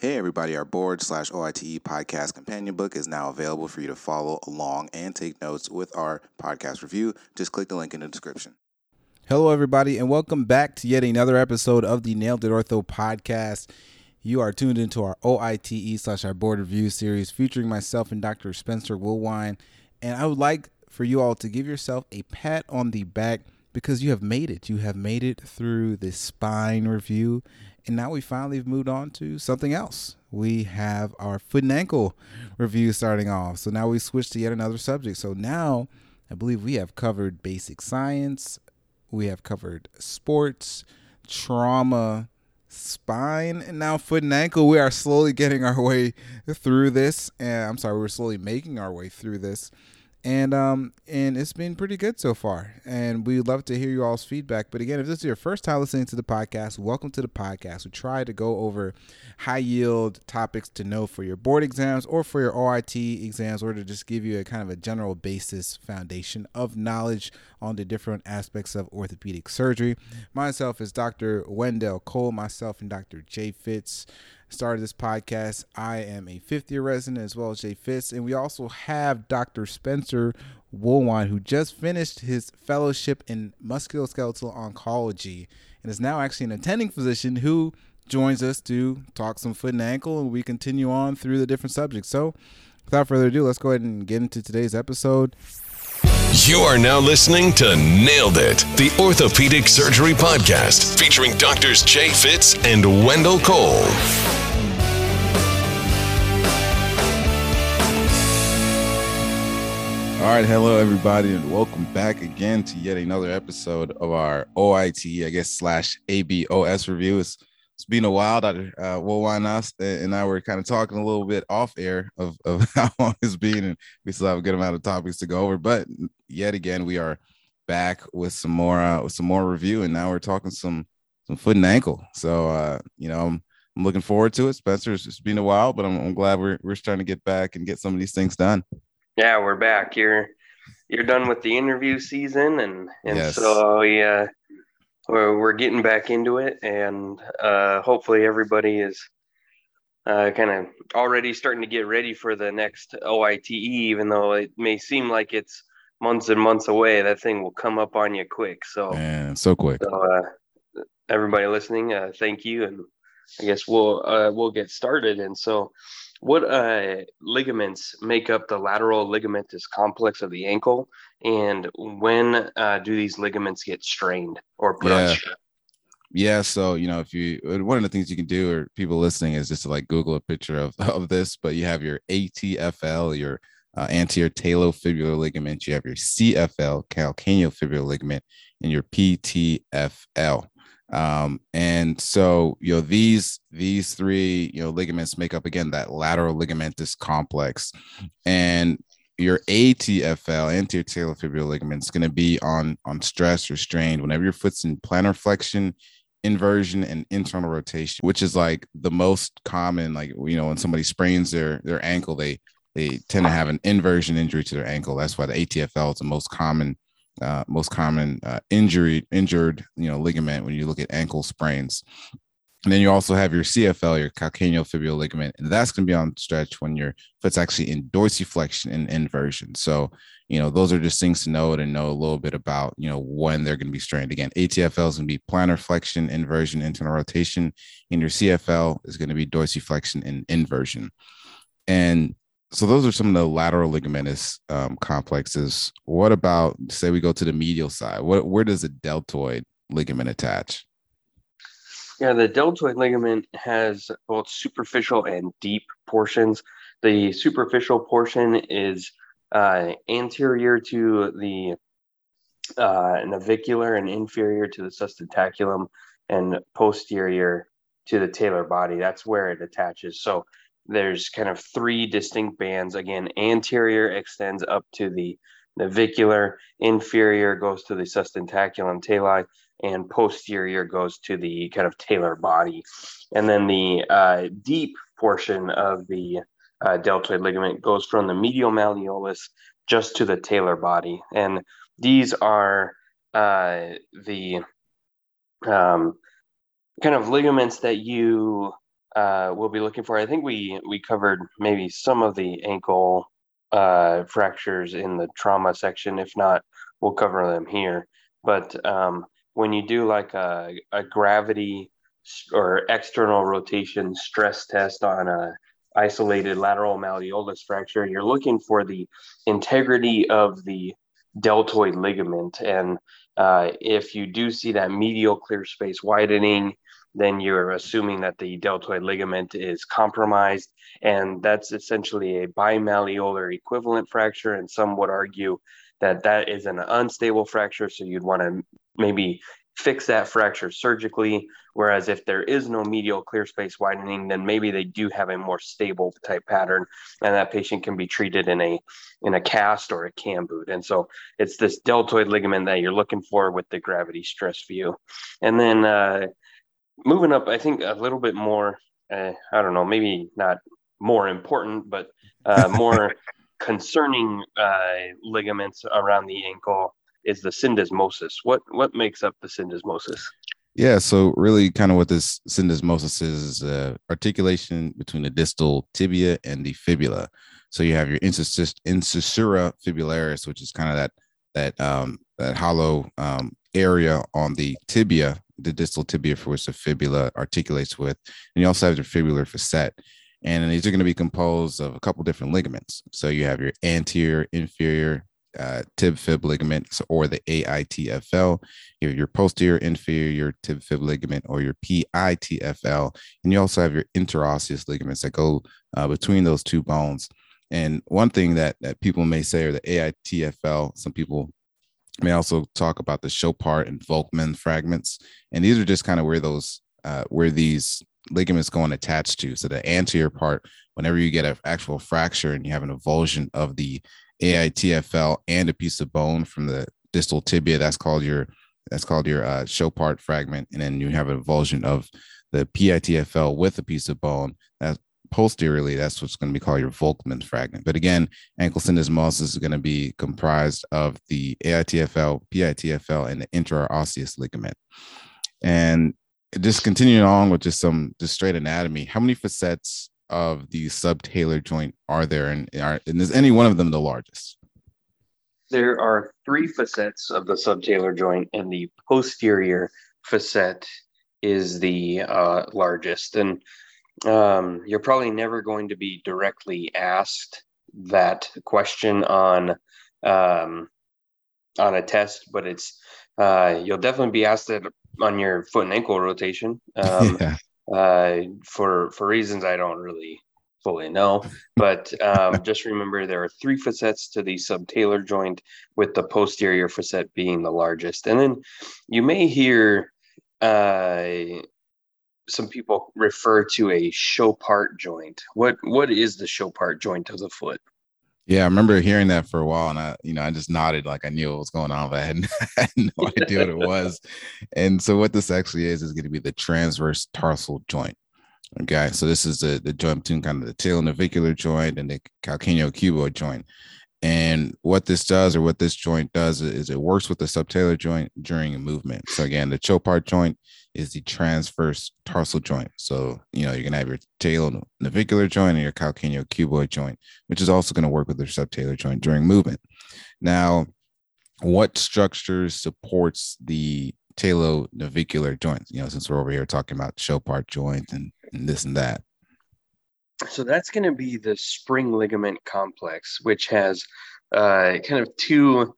Hey everybody, our board slash OITE podcast companion book is now available for you to follow along and take notes with our podcast review. Just click the link in the description. Hello, everybody, and welcome back to yet another episode of the Nailed It Ortho podcast. You are tuned into our OITE slash our board review series featuring myself and Dr. Spencer Woolwine. And I would like for you all to give yourself a pat on the back because you have made it. You have made it through the spine review and now we finally have moved on to something else. We have our foot and ankle review starting off. So now we switch to yet another subject. So now I believe we have covered basic science, we have covered sports, trauma, spine, and now foot and ankle. We are slowly getting our way through this. And I'm sorry, we're slowly making our way through this and um and it's been pretty good so far. And we'd love to hear you all's feedback. But again if this is your first time listening to the podcast welcome to the podcast. We try to go over high yield topics to know for your board exams or for your oit exams or to just give you a kind of a general basis foundation of knowledge on the different aspects of orthopedic surgery. Myself is dr wendell cole myself and dr jay fitz started this podcast. I am a fifth year resident as well as Jay Fitz. And we also have Dr. Spencer Woolwine, who just finished his fellowship in musculoskeletal oncology and is now actually an attending physician who joins us to talk some foot and ankle. And we continue on through the different subjects. So without further ado, let's go ahead and get into today's episode. You are now listening to Nailed It, the Orthopedic Surgery Podcast, featuring doctors Jay Fitz and Wendell Cole. All right, hello everybody, and welcome back again to yet another episode of our OIT, I guess slash ABOS review. It's, it's been a while. Dr. Uh, Woolwine us and I were kind of talking a little bit off air of, of how long it's been, and we still have a good amount of topics to go over. But yet again, we are back with some more uh, with some more review, and now we're talking some some foot and ankle. So uh, you know, I'm, I'm looking forward to it. Spencer, it's, it's been a while, but I'm, I'm glad we're we're starting to get back and get some of these things done. Yeah, we're back. You're you're done with the interview season, and and yes. so yeah, we're we're getting back into it, and uh, hopefully everybody is uh, kind of already starting to get ready for the next OITE, even though it may seem like it's months and months away. That thing will come up on you quick. So man, so quick. So, uh, everybody listening, uh, thank you, and I guess we'll uh, we'll get started. And so what uh, ligaments make up the lateral ligamentous complex of the ankle, and when uh, do these ligaments get strained or punched? Yeah. Yeah, so you know, if you one of the things you can do, or people listening, is just to like Google a picture of of this. But you have your ATFL, your uh, anterior talofibular ligament. You have your CFL, calcaneofibular ligament, and your PTFL. Um, and so you know these these three you know ligaments make up again that lateral ligamentous complex, and your ATFL anterior talofibular ligament is going to be on on stress or strained whenever your foot's in plantar flexion inversion and internal rotation which is like the most common like you know when somebody sprains their their ankle they they tend to have an inversion injury to their ankle. That's why the ATFL is the most common uh, most common uh, injury injured you know ligament when you look at ankle sprains. And then you also have your CFL, your calcaneofibular ligament, and that's going to be on stretch when your foot's actually in dorsiflexion and inversion. So, you know, those are just things to know and know a little bit about, you know, when they're going to be strained. Again, ATFL is going to be plantar flexion, inversion, internal rotation, and your CFL is going to be dorsiflexion and inversion. And so those are some of the lateral ligamentous um, complexes. What about say we go to the medial side? What where does the deltoid ligament attach? Yeah, the deltoid ligament has both superficial and deep portions. The superficial portion is uh, anterior to the uh, navicular and inferior to the sustentaculum and posterior to the talar body. That's where it attaches. So there's kind of three distinct bands. Again, anterior extends up to the navicular, inferior goes to the sustentaculum tali, and posterior goes to the kind of talar body. And then the uh, deep portion of the uh, deltoid ligament goes from the medial malleolus just to the talar body. And these are uh, the um, kind of ligaments that you uh, we'll be looking for. I think we we covered maybe some of the ankle uh, fractures in the trauma section. If not, we'll cover them here. But um, when you do like a, a gravity or external rotation stress test on a isolated lateral malleolus fracture, you're looking for the integrity of the deltoid ligament. And uh, if you do see that medial clear space widening, then you're assuming that the deltoid ligament is compromised. And that's essentially a bimalleolar equivalent fracture. And some would argue that that is an unstable fracture. So you'd want to maybe fix that fracture surgically. Whereas if there is no medial clear space widening, then maybe they do have a more stable type pattern, and that patient can be treated in a in a cast or a cam boot. And so it's this deltoid ligament that you're looking for with the gravity stress view. And then uh, moving up, I think a little bit more. Uh, I don't know, maybe not more important, but uh, more concerning uh, ligaments around the ankle is the syndesmosis. What what makes up the syndesmosis? Yeah, so really, kind of what this syndesmosis is, is uh, articulation between the distal tibia and the fibula. So you have your incisura fibularis, which is kind of that that um, that hollow um, area on the tibia, the distal tibia for which the fibula articulates with, and you also have your fibular facet. And these are going to be composed of a couple different ligaments. So you have your anterior, inferior, uh, tib fib ligament or the AITFL, your, your posterior inferior tib fib ligament or your PITFL. And you also have your interosseous ligaments that go uh, between those two bones. And one thing that, that people may say or the AITFL, some people may also talk about the Chaput and Volkmann fragments. And these are just kind of where those, uh, where these ligaments go and attach to. So the anterior part, whenever you get an actual fracture and you have an avulsion of the AITFL and a piece of bone from the distal tibia. That's called your that's called your uh, Chaput fragment, and then you have a avulsion of the PITFL with a piece of bone. That posteriorly, that's what's going to be called your Volkmann fragment. But again, ankle syndesmosis is going to be comprised of the AITFL, PITFL, and the interosseous ligament. And just continuing on with just some just straight anatomy, how many facets of the subtalar joint are there, and, are, and is any one of them the largest? There are three facets of the subtalar joint, and the posterior facet is the uh, largest. And um, you're probably never going to be directly asked that question on um, on a test, but it's uh, you'll definitely be asked it on your foot and ankle rotation. Um, yeah uh, for for reasons I don't really fully know. But um, just remember there are three facets to the subtalar joint, with the posterior facet being the largest. And then you may hear uh, some people refer to a Chopart joint. What what is the Chopart joint of the foot? Yeah, I remember hearing that for a while, and I, you know, I just nodded like I knew what was going on, but I had, I had no idea what it was. And so, what this actually is is going to be the transverse tarsal joint. Okay, so this is the the joint between kind of the tail and talonavicular joint and the calcaneocuboid joint. And what this does, or what this joint does, is it works with the subtalar joint during a movement. So again, the Chopart joint is the transverse tarsal joint. So you know you're gonna have your talonavicular joint and your calcaneocuboid joint, which is also to work with the subtalar joint during movement. Now, what structures supports the talonavicular joint? You know, since we're over here talking about Chopart joint and, and this and that. So that's going to be the spring ligament complex, which has uh, kind of two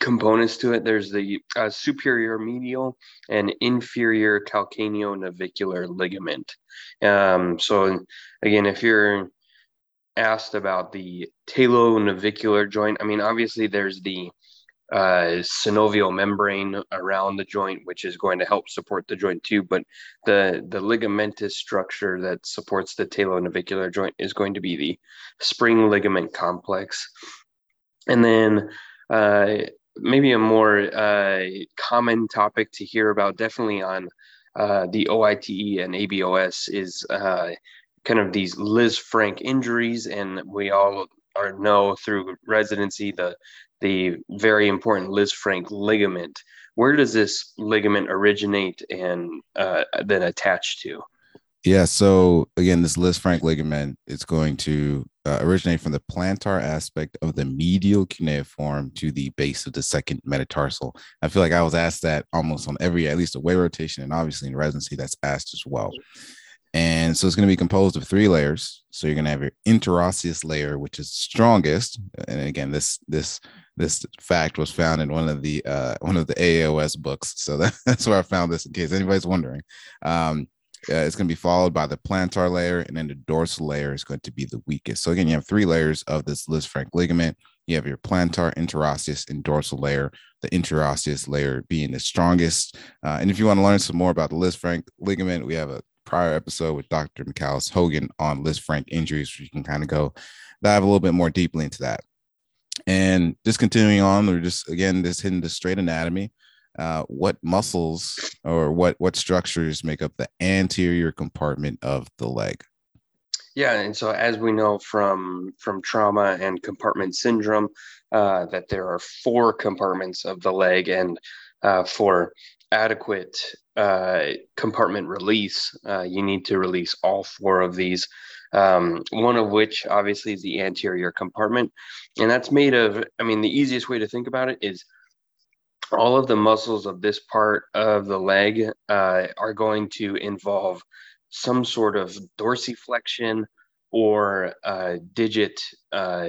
components to it. There's the uh, superior medial and inferior calcaneonavicular ligament. Um, so again, if you're asked about the talonavicular joint, I mean, obviously there's the uh, synovial membrane around the joint, which is going to help support the joint too. But the the ligamentous structure that supports the talonavicular joint is going to be the spring ligament complex. And then uh, maybe a more uh, common topic to hear about, definitely on uh, the OITE and ABOS, is uh, kind of these Lisfranc injuries, and we all are know through residency the the very important Liz Lisfranc ligament. Where does this ligament originate and uh, then attach to? Yeah. So again, this Liz Lisfranc ligament is going to uh, originate from the plantar aspect of the medial cuneiform to the base of the second metatarsal. I feel like I was asked that almost on every, at least a away rotation, and obviously in residency, that's asked as well. And so it's going to be composed of three layers. So you're going to have your interosseous layer, which is strongest. And again, this this this fact was found in one of the uh, one of the AOS books. So that, that's where I found this in case anybody's wondering. Um, uh, it's going to be followed by the plantar layer, and then the dorsal layer is going to be the weakest. So again, you have three layers of this Lisfranc ligament. You have your plantar, interosseous, and dorsal layer. The interosseous layer being the strongest. Uh, and if you want to learn some more about the Lisfranc ligament, we have a prior episode with Dr. Michalis Hogan on Lisfranc injuries, where you can kind of go dive a little bit more deeply into that. And just continuing on, we're just again just hitting the straight anatomy. Uh, what muscles or what what structures make up the anterior compartment of the leg? Yeah, and so as we know from from trauma and compartment syndrome, uh, that there are four compartments of the leg, and uh, for adequate uh, compartment release, uh, you need to release all four of these. Um, one of which obviously is the anterior compartment, and that's made of. I mean, the easiest way to think about it is all of the muscles of this part of the leg uh, are going to involve some sort of dorsiflexion or uh, digit uh,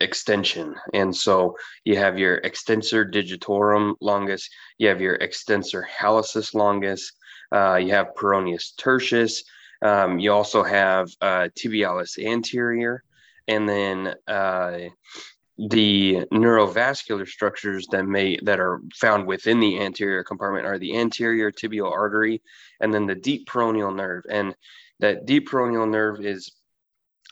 extension. And so you have your extensor digitorum longus, you have your extensor hallucis longus, uh, you have peroneus tertius, um, you also have uh, tibialis anterior, and then uh, the neurovascular structures that may that are found within the anterior compartment are the anterior tibial artery and then the deep peroneal nerve. And that deep peroneal nerve is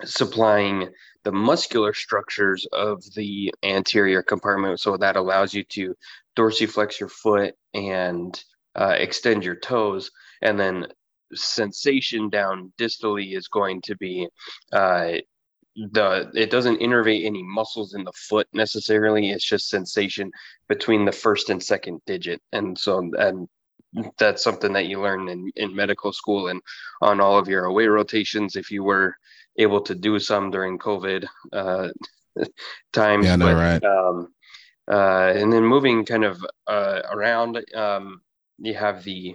supplying the muscular structures of the anterior compartment. So that allows you to dorsiflex your foot and uh, extend your toes and then sensation down distally is going to be uh, the it doesn't innervate any muscles in the foot necessarily it's just sensation between the first and second digit and so and that's something that you learn in, in medical school and on all of your away rotations if you were able to do some during covid uh, times yeah, no, but, right. Um, uh, and then moving kind of uh, around um, you have the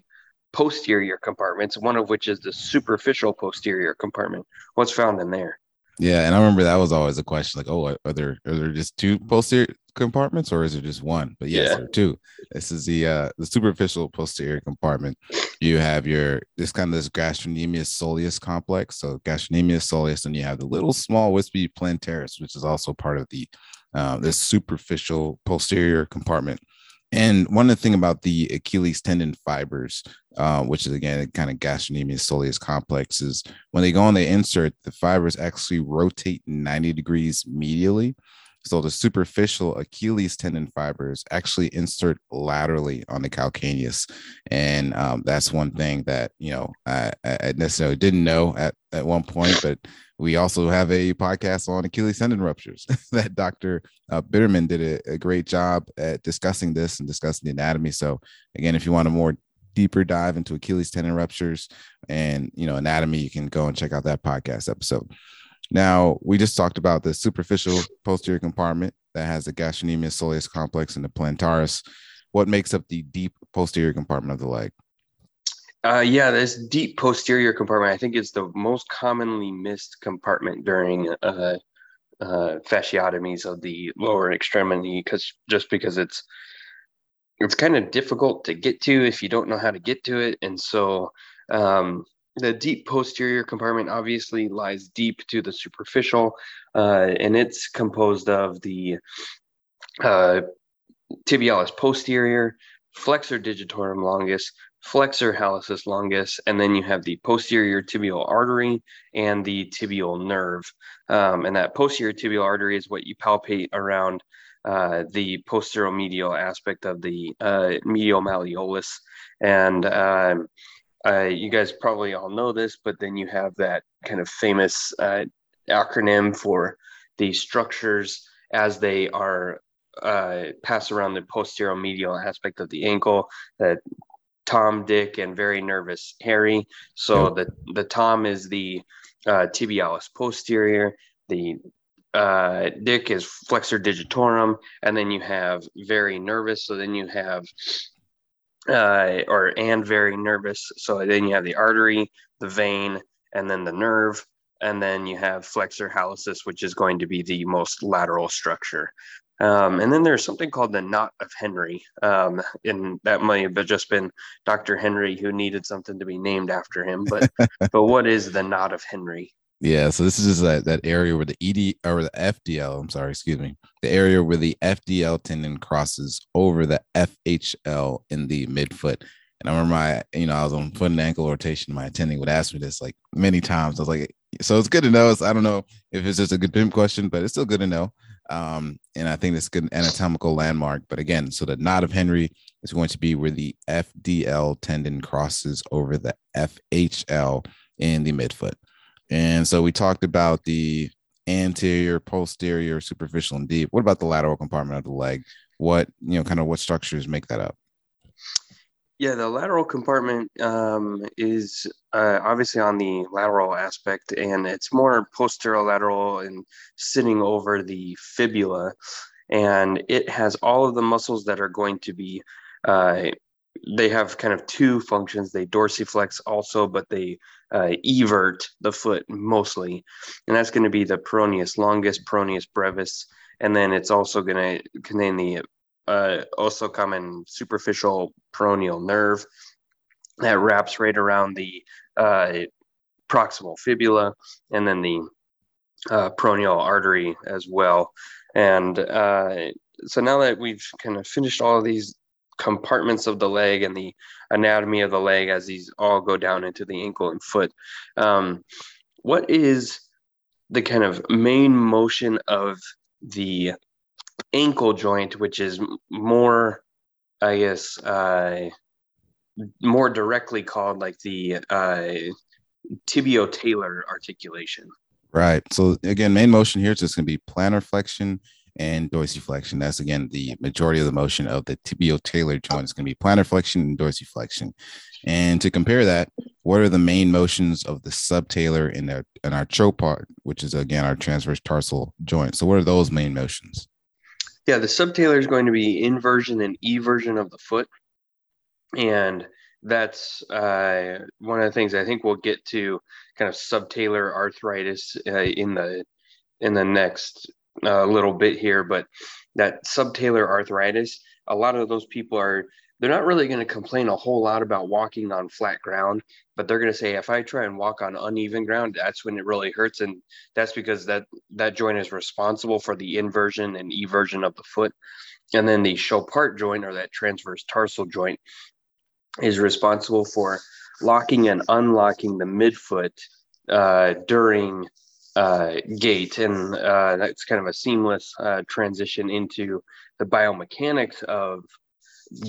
posterior compartments one of which is the superficial posterior compartment what's found in there yeah, and I remember that was always a question, like, oh, are there are there just two posterior compartments, or is it just one? But yes, yeah. there are two. This is the uh the superficial posterior compartment. You have your this kind of this gastrocnemius soleus complex. So gastrocnemius soleus, and you have the little small wispy plantaris, which is also part of the uh, this superficial posterior compartment. And one of the thing about the Achilles tendon fibers, uh, which is again kind of gastrocnemius soleus complex, is when they go and they insert, the fibers actually rotate 90 degrees medially. So the superficial Achilles tendon fibers actually insert laterally on the calcaneus, and um, that's one thing that you know I, I necessarily didn't know at at one point, but we also have a podcast on Achilles tendon ruptures that Dr. Uh, Bitterman did a, a, great job at discussing this and discussing the anatomy. So again, if you want a more deeper dive into Achilles tendon ruptures and you know anatomy, you can go and check out that podcast episode. Now we just talked about the superficial posterior compartment that has the gastrocnemius soleus complex and the plantaris. What makes up the deep posterior compartment of the leg? Uh, yeah, this deep posterior compartment, I think, is the most commonly missed compartment during uh, uh, fasciotomies of the lower extremity, because just because it's it's kind of difficult to get to if you don't know how to get to it, and so um, the deep posterior compartment obviously lies deep to the superficial, uh, and it's composed of the uh, tibialis posterior, flexor digitorum longus, flexor hallucis longus, and then you have the posterior tibial artery and the tibial nerve. Um, and that posterior tibial artery is what you palpate around uh, the posteromedial aspect of the uh, medial malleolus. And um, uh, you guys probably all know this, but then you have that kind of famous uh, acronym for the structures as they are uh, pass around the posterior medial aspect of the ankle that Tom, Dick, and very nervous Harry. So the the Tom is the uh, tibialis posterior. The uh, Dick is flexor digitorum, and then you have very nervous. So then you have uh, or and very nervous. So then you have the artery, the vein, and then the nerve, and then you have flexor hallucis, which is going to be the most lateral structure. Um, and then there's something called the knot of Henry, um, and that might have just been Dr. Henry who needed something to be named after him. But but what is the knot of Henry? Yeah, so this is that, that area where the ED or the FDL, I'm sorry, excuse me, the area where the FDL tendon crosses over the FHL in the midfoot. And I remember my, you know, I was on foot and ankle rotation. My attending would ask me this like many times. I was like, so it's good to know. It's, I don't know if it's just a good PIM question, but it's still good to know. Um, and I think it's good anatomical landmark. But again, so the knot of Henry is going to be where the FDL tendon crosses over the FHL in the midfoot. And so we talked about the anterior, posterior, superficial, and deep. What about the lateral compartment of the leg? What, you know, kind of what structures make that up? Yeah, the lateral compartment um, is uh, obviously on the lateral aspect, and it's more posterolateral and sitting over the fibula. And it has all of the muscles that are going to be uh, they have kind of two functions. They dorsiflex also, but they uh, evert the foot mostly, and that's going to be the peroneus longus, peroneus brevis, and then it's also going to contain the uh, also common superficial peroneal nerve that wraps right around the uh, proximal fibula, and then the uh, peroneal artery as well. And uh, so now that we've kind of finished all of these compartments of the leg and the anatomy of the leg as these all go down into the ankle and foot. Um, what is the kind of main motion of the ankle joint, which is more, I guess, uh, more directly called like the uh, tibio-talar articulation? Right. So again, main motion here is just going to be plantar flexion and dorsiflexion. That's again the majority of the motion of the tibio-talar joint is going to be plantar flexion and dorsiflexion. And to compare that, what are the main motions of the subtalar in our in our part, which is again our transverse tarsal joint? So what are those main motions? Yeah, the subtalar is going to be inversion and eversion of the foot, and that's uh, one of the things I think we'll get to kind of subtalar arthritis uh, in the in the next a little bit here, but that subtalar arthritis, a lot of those people are they're not really going to complain a whole lot about walking on flat ground, but they're going to say if I try and walk on uneven ground, that's when it really hurts, and that's because that that joint is responsible for the inversion and eversion of the foot, and then the Chopart joint or that transverse tarsal joint is responsible for locking and unlocking the midfoot uh, during uh, gait, and uh, that's kind of a seamless uh, transition into the biomechanics of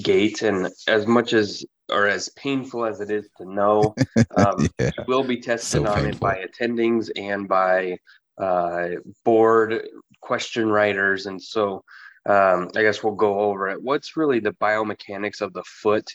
gait. And as much as or as painful as it is to know, um, yeah. will be tested so on painful. it by attendings and by uh, board question writers, and so. Um, I guess we'll go over it. What's really the biomechanics of the foot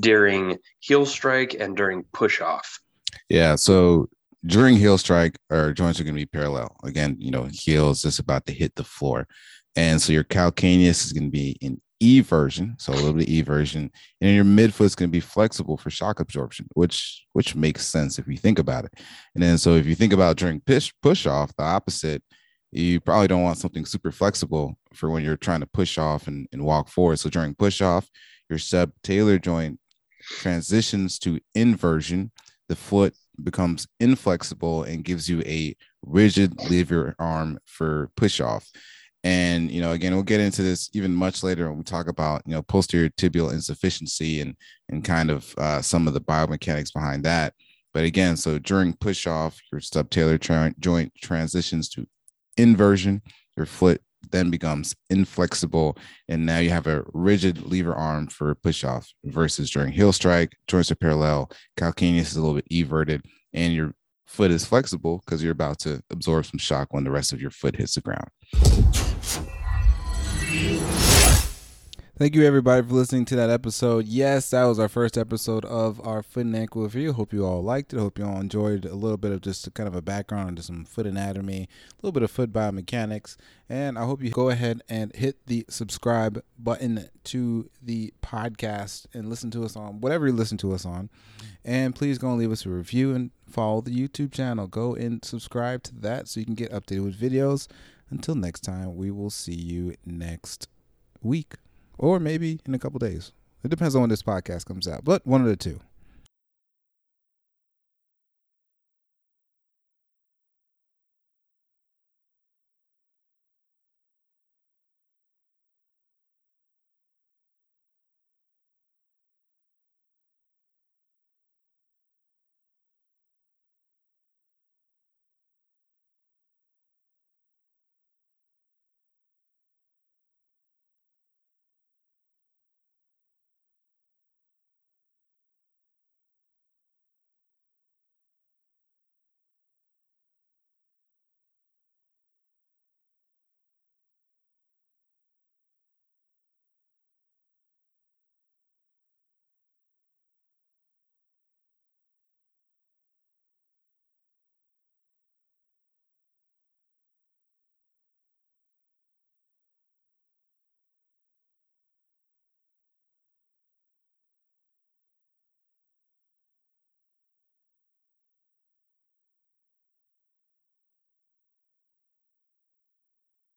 during heel strike and during push off? Yeah. So during heel strike, our joints are going to be parallel. Again, you know, heel is just about to hit the floor. And so your calcaneus is going to be in eversion, so a little bit E version, and your midfoot is going to be flexible for shock absorption, which which makes sense if you think about it. And then so if you think about during push push off, the opposite, you probably don't want something super flexible for when you're trying to push off and, and walk forward. So during push off, your subtalar joint transitions to inversion. The foot becomes inflexible and gives you a rigid lever arm for push off. And you know, again, we'll get into this even much later when we talk about you know posterior tibial insufficiency and and kind of uh, some of the biomechanics behind that. But again, so during push off, your subtalar tra- joint transitions to inversion. Your foot then becomes inflexible, and now you have a rigid lever arm for push off versus during heel strike, joints are parallel, calcaneus is a little bit everted, and your foot is flexible because you're about to absorb some shock when the rest of your foot hits the ground. Thank you, everybody, for listening to that episode. Yes, that was our first episode of our foot and ankle review. Hope you all liked it. Hope you all enjoyed a little bit of just kind of a background into some foot anatomy, a little bit of foot biomechanics, and I hope you go ahead and hit the subscribe button to the podcast and listen to us on whatever you listen to us on. And please go and leave us a review and follow the YouTube channel. Go and subscribe to that so you can get updated with videos. Until next time, we will see you next week or maybe in a couple days. It depends on when this podcast comes out, but one of the two.